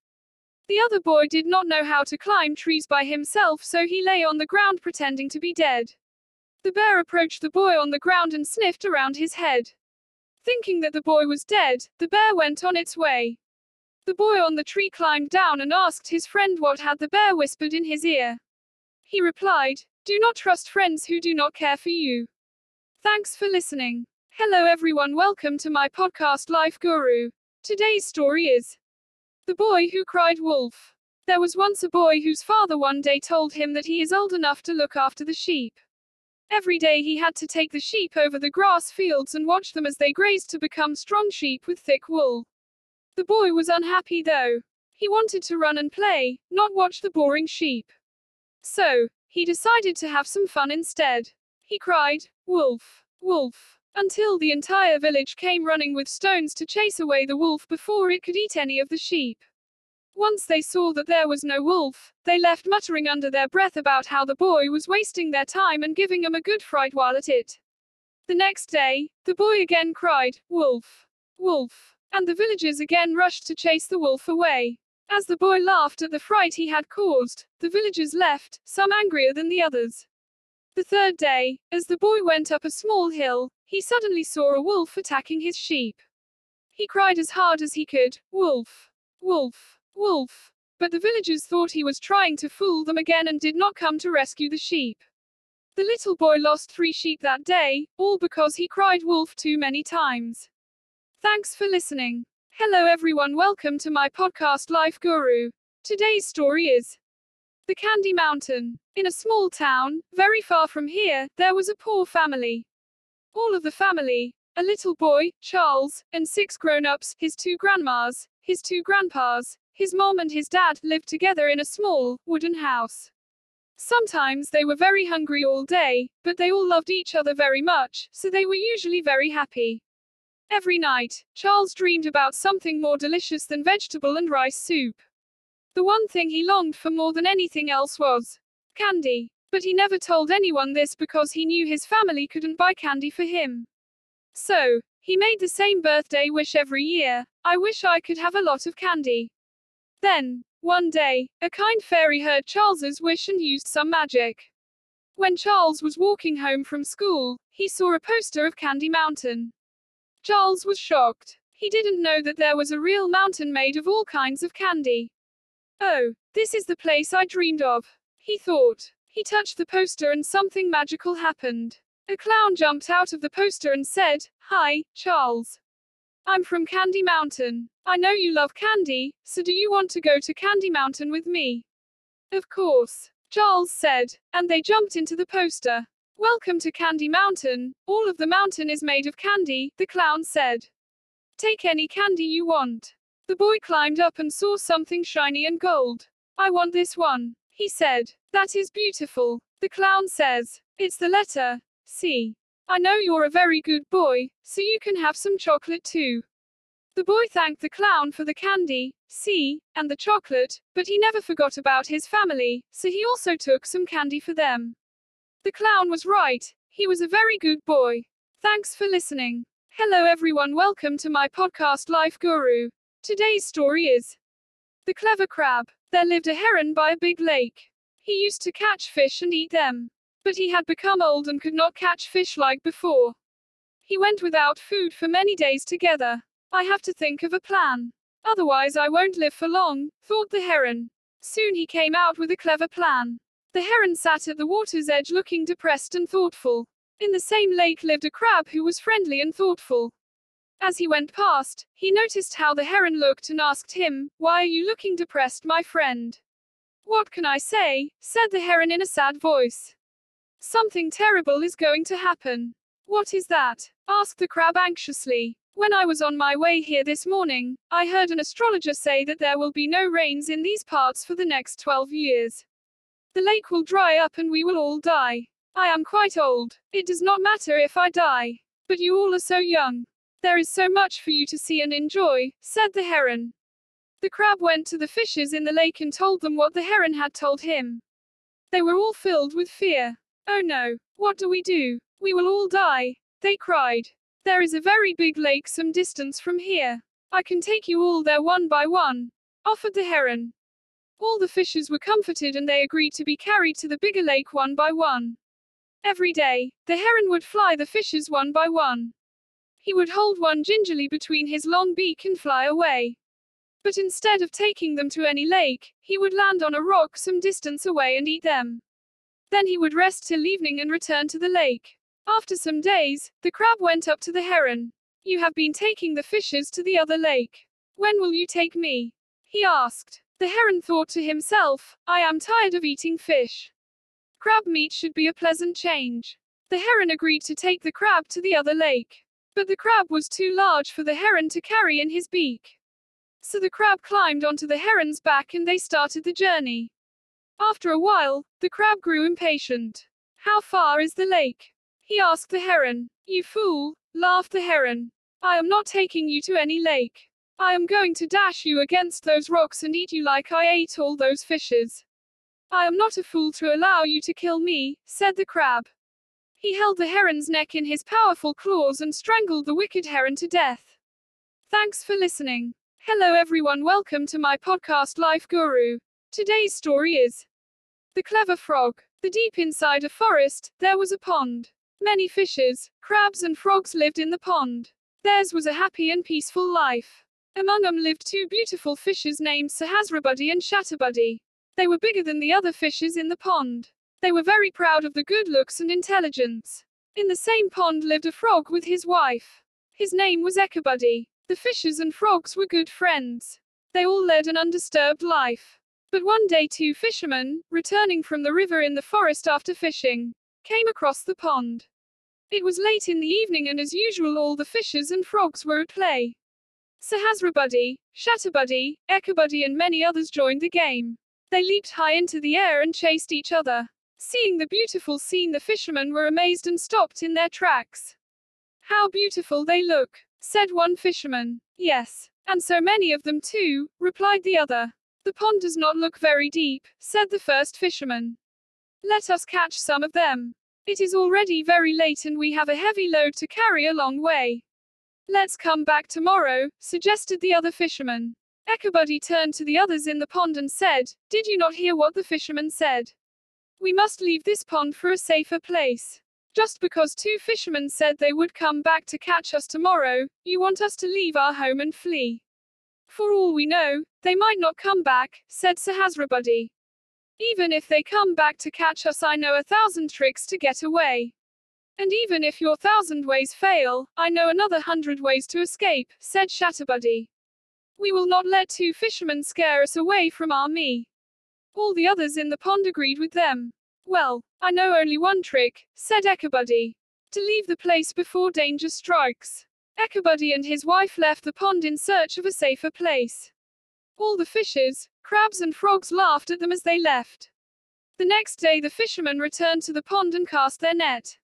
The other boy did not know how to climb trees by himself, so he lay on the ground pretending to be dead. The bear approached the boy on the ground and sniffed around his head. Thinking that the boy was dead, the bear went on its way. The boy on the tree climbed down and asked his friend what had the bear whispered in his ear. He replied, Do not trust friends who do not care for you. Thanks for listening. Hello everyone, welcome to my podcast Life Guru. Today's story is The Boy Who Cried Wolf. There was once a boy whose father one day told him that he is old enough to look after the sheep. Every day he had to take the sheep over the grass fields and watch them as they grazed to become strong sheep with thick wool. The boy was unhappy though. He wanted to run and play, not watch the boring sheep. So, he decided to have some fun instead. He cried, Wolf, Wolf until the entire village came running with stones to chase away the wolf before it could eat any of the sheep. Once they saw that there was no wolf, they left muttering under their breath about how the boy was wasting their time and giving them a good fright while at it. The next day, the boy again cried, Wolf! Wolf! And the villagers again rushed to chase the wolf away. As the boy laughed at the fright he had caused, the villagers left, some angrier than the others. The third day, as the boy went up a small hill, he suddenly saw a wolf attacking his sheep. He cried as hard as he could, Wolf! Wolf! Wolf! But the villagers thought he was trying to fool them again and did not come to rescue the sheep. The little boy lost three sheep that day, all because he cried wolf too many times. Thanks for listening. Hello everyone, welcome to my podcast Life Guru. Today's story is The Candy Mountain. In a small town, very far from here, there was a poor family. All of the family, a little boy, Charles, and six grown ups, his two grandmas, his two grandpas, his mom, and his dad, lived together in a small, wooden house. Sometimes they were very hungry all day, but they all loved each other very much, so they were usually very happy. Every night, Charles dreamed about something more delicious than vegetable and rice soup. The one thing he longed for more than anything else was candy. But he never told anyone this because he knew his family couldn't buy candy for him. So, he made the same birthday wish every year I wish I could have a lot of candy. Then, one day, a kind fairy heard Charles's wish and used some magic. When Charles was walking home from school, he saw a poster of Candy Mountain. Charles was shocked. He didn't know that there was a real mountain made of all kinds of candy. Oh, this is the place I dreamed of, he thought. He touched the poster and something magical happened. A clown jumped out of the poster and said, Hi, Charles. I'm from Candy Mountain. I know you love candy, so do you want to go to Candy Mountain with me? Of course, Charles said, and they jumped into the poster. Welcome to Candy Mountain. All of the mountain is made of candy, the clown said. Take any candy you want. The boy climbed up and saw something shiny and gold. I want this one, he said. That is beautiful. The clown says, It's the letter C. I know you're a very good boy, so you can have some chocolate too. The boy thanked the clown for the candy, see, and the chocolate, but he never forgot about his family, so he also took some candy for them. The clown was right, he was a very good boy. Thanks for listening. Hello everyone, welcome to my podcast Life Guru. Today's story is The Clever Crab. There lived a heron by a big lake. He used to catch fish and eat them. But he had become old and could not catch fish like before. He went without food for many days together. I have to think of a plan. Otherwise, I won't live for long, thought the heron. Soon he came out with a clever plan. The heron sat at the water's edge looking depressed and thoughtful. In the same lake lived a crab who was friendly and thoughtful. As he went past, he noticed how the heron looked and asked him, Why are you looking depressed, my friend? What can I say? said the heron in a sad voice. Something terrible is going to happen. What is that? asked the crab anxiously. When I was on my way here this morning, I heard an astrologer say that there will be no rains in these parts for the next 12 years. The lake will dry up and we will all die. I am quite old. It does not matter if I die. But you all are so young. There is so much for you to see and enjoy, said the heron. The crab went to the fishes in the lake and told them what the heron had told him. They were all filled with fear. Oh no, what do we do? We will all die, they cried. There is a very big lake some distance from here. I can take you all there one by one, offered the heron. All the fishes were comforted and they agreed to be carried to the bigger lake one by one. Every day, the heron would fly the fishes one by one. He would hold one gingerly between his long beak and fly away. But instead of taking them to any lake, he would land on a rock some distance away and eat them. Then he would rest till evening and return to the lake. After some days, the crab went up to the heron. You have been taking the fishes to the other lake. When will you take me? He asked. The heron thought to himself, I am tired of eating fish. Crab meat should be a pleasant change. The heron agreed to take the crab to the other lake. But the crab was too large for the heron to carry in his beak. So the crab climbed onto the heron's back and they started the journey. After a while, the crab grew impatient. How far is the lake? He asked the heron. You fool, laughed the heron. I am not taking you to any lake. I am going to dash you against those rocks and eat you like I ate all those fishes. I am not a fool to allow you to kill me, said the crab. He held the heron's neck in his powerful claws and strangled the wicked heron to death. Thanks for listening. Hello, everyone. Welcome to my podcast, Life Guru. Today's story is The Clever Frog. The deep inside a forest, there was a pond. Many fishes, crabs, and frogs lived in the pond. Theirs was a happy and peaceful life. Among them lived two beautiful fishes named Sahasrabuddhi and Shatabuddhi. They were bigger than the other fishes in the pond. They were very proud of the good looks and intelligence. In the same pond lived a frog with his wife. His name was Ekabuddhi. The fishes and frogs were good friends. They all led an undisturbed life. But one day two fishermen, returning from the river in the forest after fishing, came across the pond. It was late in the evening and as usual all the fishes and frogs were at play. Sahasrabuddhi, Shatabuddhi, Ekabuddhi and many others joined the game. They leaped high into the air and chased each other. Seeing the beautiful scene the fishermen were amazed and stopped in their tracks. How beautiful they look, said one fisherman. Yes, and so many of them too, replied the other. The pond does not look very deep, said the first fisherman. Let us catch some of them. It is already very late and we have a heavy load to carry a long way. Let's come back tomorrow, suggested the other fisherman. Ekabuddhi turned to the others in the pond and said, Did you not hear what the fisherman said? We must leave this pond for a safer place. Just because two fishermen said they would come back to catch us tomorrow, you want us to leave our home and flee. For all we know, they might not come back, said Sahasrabuddhi. Even if they come back to catch us, I know a thousand tricks to get away. And even if your thousand ways fail, I know another hundred ways to escape, said Shatabuddhi. We will not let two fishermen scare us away from our me. All the others in the pond agreed with them. Well, I know only one trick, said Ekabuddhi. To leave the place before danger strikes. Ekabuddhi and his wife left the pond in search of a safer place. All the fishes, crabs, and frogs laughed at them as they left. The next day, the fishermen returned to the pond and cast their net.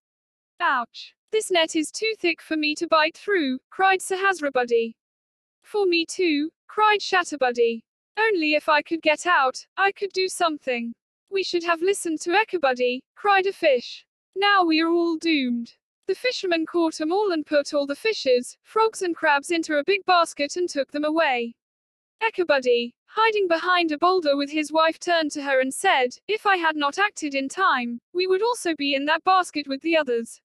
Ouch! This net is too thick for me to bite through, cried Sahasrabuddhi. For me too, cried Shatabuddhi. Only if I could get out, I could do something. We should have listened to Ekabuddhi, cried a fish. Now we are all doomed. The fisherman caught them all and put all the fishes, frogs, and crabs into a big basket and took them away. Ekabuddhi, hiding behind a boulder with his wife, turned to her and said, If I had not acted in time, we would also be in that basket with the others.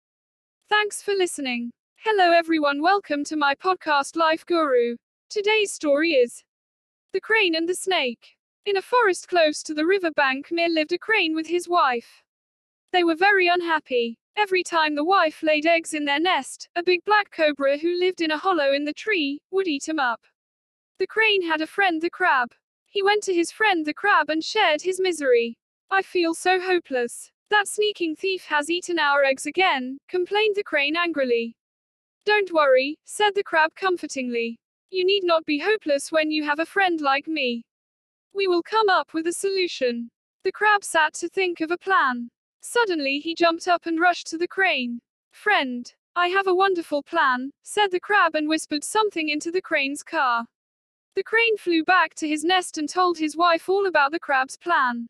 Thanks for listening. Hello, everyone. Welcome to my podcast, Life Guru. Today's story is The Crane and the Snake. In a forest close to the river bank near lived a crane with his wife. They were very unhappy. Every time the wife laid eggs in their nest, a big black cobra who lived in a hollow in the tree would eat him up. The crane had a friend, the crab. He went to his friend, the crab, and shared his misery. I feel so hopeless. That sneaking thief has eaten our eggs again, complained the crane angrily. Don't worry, said the crab comfortingly. You need not be hopeless when you have a friend like me. We will come up with a solution. The crab sat to think of a plan. Suddenly he jumped up and rushed to the crane. Friend, I have a wonderful plan, said the crab and whispered something into the crane's car. The crane flew back to his nest and told his wife all about the crab's plan.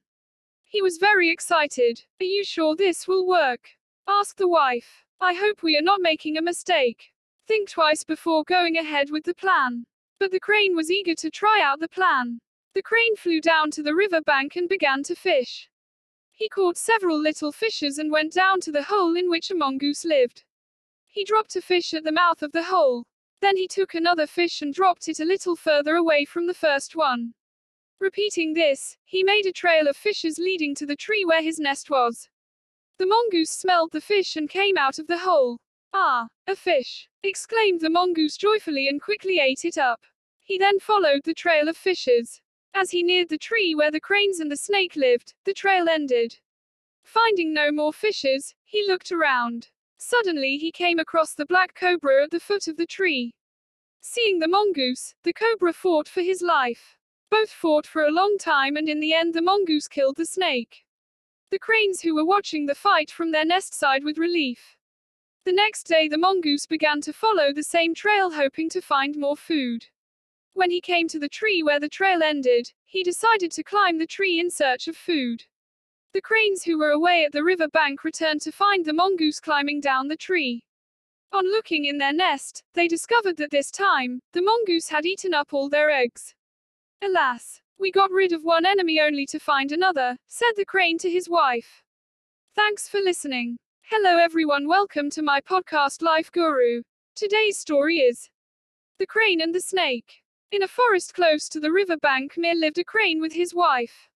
He was very excited. Are you sure this will work? asked the wife. I hope we are not making a mistake. Think twice before going ahead with the plan. But the crane was eager to try out the plan. The crane flew down to the river bank and began to fish. He caught several little fishes and went down to the hole in which a mongoose lived. He dropped a fish at the mouth of the hole. Then he took another fish and dropped it a little further away from the first one. Repeating this, he made a trail of fishes leading to the tree where his nest was. The mongoose smelled the fish and came out of the hole. Ah, a fish! exclaimed the mongoose joyfully and quickly ate it up. He then followed the trail of fishes. As he neared the tree where the cranes and the snake lived, the trail ended. Finding no more fishes, he looked around. Suddenly he came across the black cobra at the foot of the tree. Seeing the mongoose, the cobra fought for his life. Both fought for a long time and in the end the mongoose killed the snake. The cranes who were watching the fight from their nest sighed with relief. The next day the mongoose began to follow the same trail hoping to find more food. When he came to the tree where the trail ended, he decided to climb the tree in search of food. The cranes who were away at the river bank returned to find the mongoose climbing down the tree. On looking in their nest, they discovered that this time, the mongoose had eaten up all their eggs. Alas, we got rid of one enemy only to find another, said the crane to his wife. Thanks for listening. Hello everyone, welcome to my podcast Life Guru. Today's story is The Crane and the Snake. In a forest close to the river bank near lived a crane with his wife.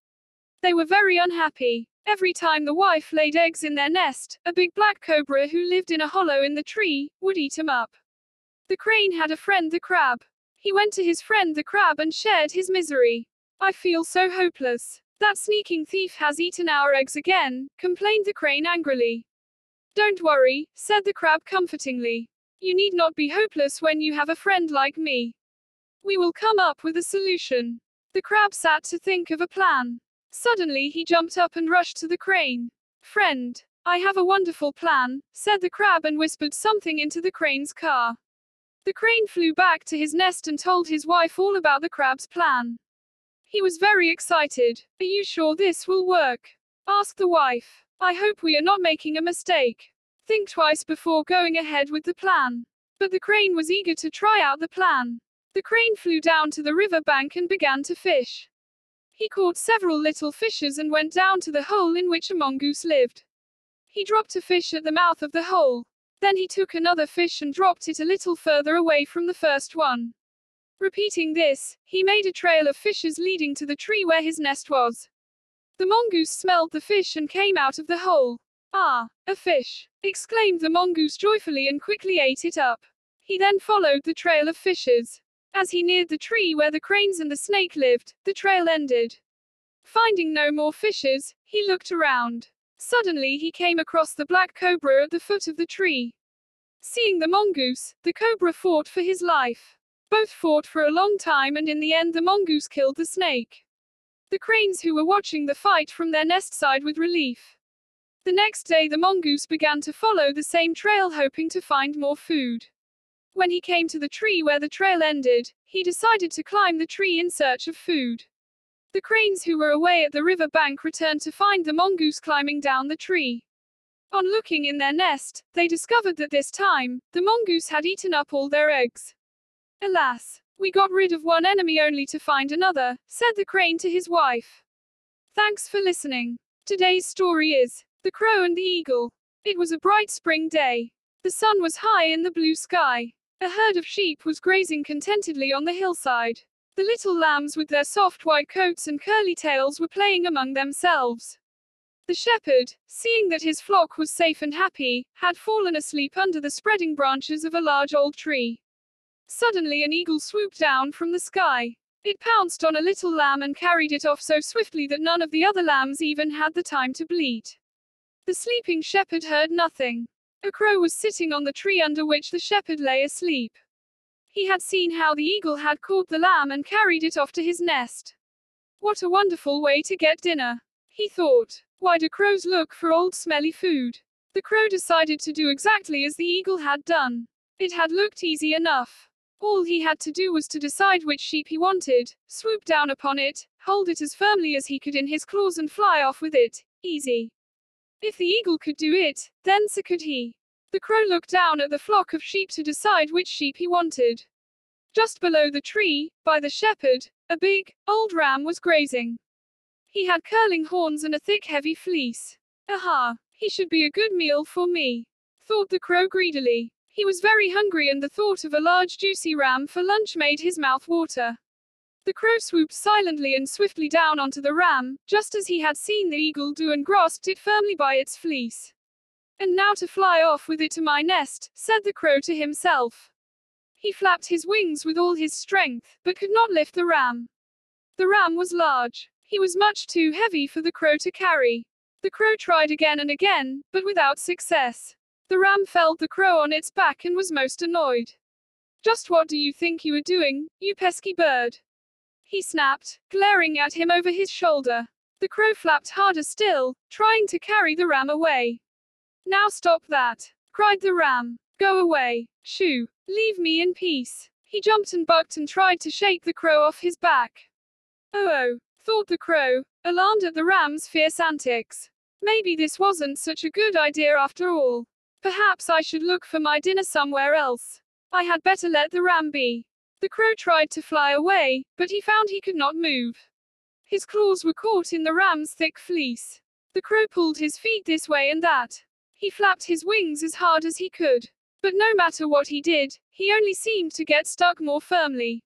They were very unhappy. Every time the wife laid eggs in their nest, a big black cobra who lived in a hollow in the tree would eat him up. The crane had a friend, the crab. He went to his friend, the crab, and shared his misery. I feel so hopeless. That sneaking thief has eaten our eggs again, complained the crane angrily. Don't worry, said the crab comfortingly. You need not be hopeless when you have a friend like me. We will come up with a solution. The crab sat to think of a plan. Suddenly he jumped up and rushed to the crane. Friend, I have a wonderful plan, said the crab and whispered something into the crane's car. The crane flew back to his nest and told his wife all about the crab's plan. He was very excited. Are you sure this will work? asked the wife. I hope we are not making a mistake. Think twice before going ahead with the plan. But the crane was eager to try out the plan. The crane flew down to the river bank and began to fish. He caught several little fishes and went down to the hole in which a mongoose lived. He dropped a fish at the mouth of the hole. Then he took another fish and dropped it a little further away from the first one. Repeating this, he made a trail of fishes leading to the tree where his nest was. The mongoose smelled the fish and came out of the hole. Ah, a fish! exclaimed the mongoose joyfully and quickly ate it up. He then followed the trail of fishes. As he neared the tree where the cranes and the snake lived, the trail ended. Finding no more fishes, he looked around. Suddenly he came across the black cobra at the foot of the tree. Seeing the mongoose, the cobra fought for his life. Both fought for a long time and in the end the mongoose killed the snake. The cranes who were watching the fight from their nest sighed with relief. The next day the mongoose began to follow the same trail hoping to find more food. When he came to the tree where the trail ended, he decided to climb the tree in search of food. The cranes who were away at the river bank returned to find the mongoose climbing down the tree. On looking in their nest, they discovered that this time, the mongoose had eaten up all their eggs. Alas, we got rid of one enemy only to find another, said the crane to his wife. Thanks for listening. Today's story is The Crow and the Eagle. It was a bright spring day. The sun was high in the blue sky. A herd of sheep was grazing contentedly on the hillside. The little lambs with their soft white coats and curly tails were playing among themselves. The shepherd, seeing that his flock was safe and happy, had fallen asleep under the spreading branches of a large old tree. Suddenly an eagle swooped down from the sky. It pounced on a little lamb and carried it off so swiftly that none of the other lambs even had the time to bleat. The sleeping shepherd heard nothing. A crow was sitting on the tree under which the shepherd lay asleep. He had seen how the eagle had caught the lamb and carried it off to his nest. What a wonderful way to get dinner, he thought. Why do crows look for old smelly food? The crow decided to do exactly as the eagle had done. It had looked easy enough. All he had to do was to decide which sheep he wanted, swoop down upon it, hold it as firmly as he could in his claws and fly off with it. Easy. If the eagle could do it, then so could he. The crow looked down at the flock of sheep to decide which sheep he wanted. Just below the tree, by the shepherd, a big, old ram was grazing. He had curling horns and a thick, heavy fleece. Aha! He should be a good meal for me, thought the crow greedily. He was very hungry, and the thought of a large, juicy ram for lunch made his mouth water. The crow swooped silently and swiftly down onto the ram, just as he had seen the eagle do and grasped it firmly by its fleece. And now to fly off with it to my nest, said the crow to himself. He flapped his wings with all his strength, but could not lift the ram. The ram was large. He was much too heavy for the crow to carry. The crow tried again and again, but without success. The ram felled the crow on its back and was most annoyed. Just what do you think you are doing, you pesky bird? He snapped, glaring at him over his shoulder. The crow flapped harder still, trying to carry the ram away. Now stop that, cried the ram. Go away, shoo, leave me in peace. He jumped and bucked and tried to shake the crow off his back. Oh oh, thought the crow, alarmed at the ram's fierce antics. Maybe this wasn't such a good idea after all. Perhaps I should look for my dinner somewhere else. I had better let the ram be. The crow tried to fly away, but he found he could not move. His claws were caught in the ram's thick fleece. The crow pulled his feet this way and that. He flapped his wings as hard as he could. But no matter what he did, he only seemed to get stuck more firmly.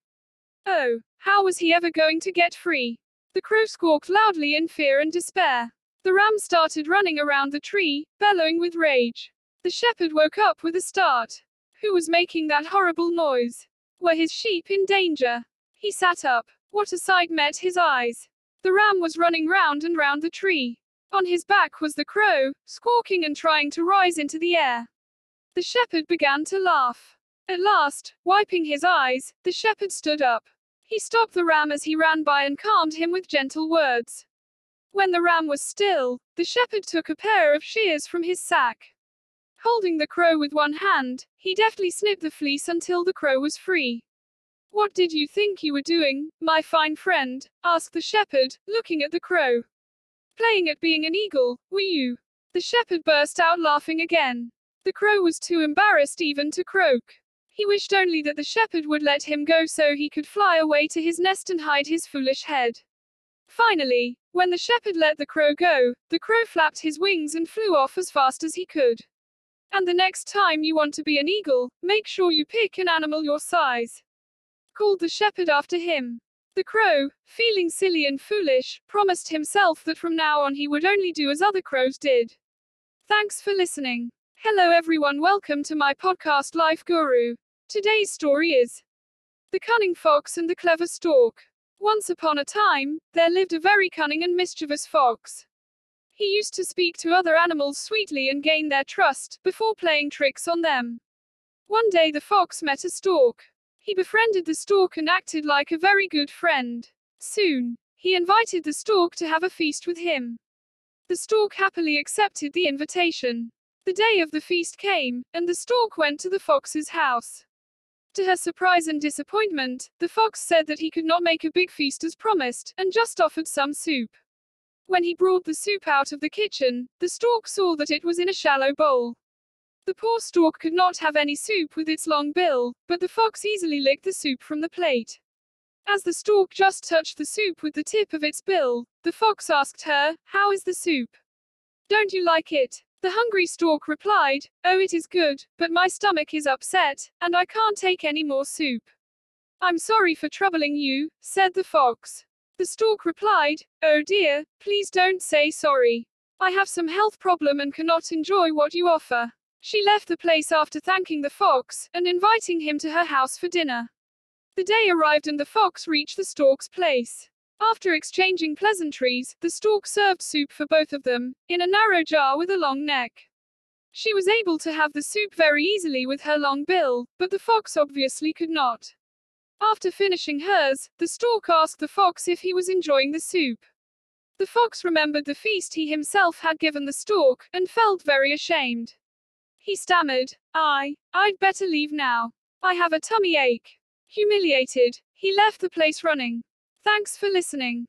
Oh, how was he ever going to get free? The crow squawked loudly in fear and despair. The ram started running around the tree, bellowing with rage. The shepherd woke up with a start. Who was making that horrible noise? Were his sheep in danger? He sat up. What a sight met his eyes! The ram was running round and round the tree. On his back was the crow, squawking and trying to rise into the air. The shepherd began to laugh. At last, wiping his eyes, the shepherd stood up. He stopped the ram as he ran by and calmed him with gentle words. When the ram was still, the shepherd took a pair of shears from his sack. Holding the crow with one hand, he deftly snipped the fleece until the crow was free. What did you think you were doing, my fine friend? asked the shepherd, looking at the crow. Playing at being an eagle, were you? The shepherd burst out laughing again. The crow was too embarrassed even to croak. He wished only that the shepherd would let him go so he could fly away to his nest and hide his foolish head. Finally, when the shepherd let the crow go, the crow flapped his wings and flew off as fast as he could. And the next time you want to be an eagle, make sure you pick an animal your size called the shepherd after him. The crow, feeling silly and foolish, promised himself that from now on he would only do as other crows did. Thanks for listening. Hello everyone, welcome to my podcast Life Guru. Today's story is The Cunning Fox and the Clever Stork. Once upon a time, there lived a very cunning and mischievous fox. He used to speak to other animals sweetly and gain their trust, before playing tricks on them. One day the fox met a stork. He befriended the stork and acted like a very good friend. Soon, he invited the stork to have a feast with him. The stork happily accepted the invitation. The day of the feast came, and the stork went to the fox's house. To her surprise and disappointment, the fox said that he could not make a big feast as promised, and just offered some soup. When he brought the soup out of the kitchen, the stork saw that it was in a shallow bowl. The poor stork could not have any soup with its long bill, but the fox easily licked the soup from the plate. As the stork just touched the soup with the tip of its bill, the fox asked her, How is the soup? Don't you like it? The hungry stork replied, Oh, it is good, but my stomach is upset, and I can't take any more soup. I'm sorry for troubling you, said the fox. The stork replied, Oh dear, please don't say sorry. I have some health problem and cannot enjoy what you offer. She left the place after thanking the fox, and inviting him to her house for dinner. The day arrived and the fox reached the stork's place. After exchanging pleasantries, the stork served soup for both of them, in a narrow jar with a long neck. She was able to have the soup very easily with her long bill, but the fox obviously could not. After finishing hers, the stork asked the fox if he was enjoying the soup. The fox remembered the feast he himself had given the stork, and felt very ashamed. He stammered, I, I'd better leave now. I have a tummy ache. Humiliated, he left the place running. Thanks for listening.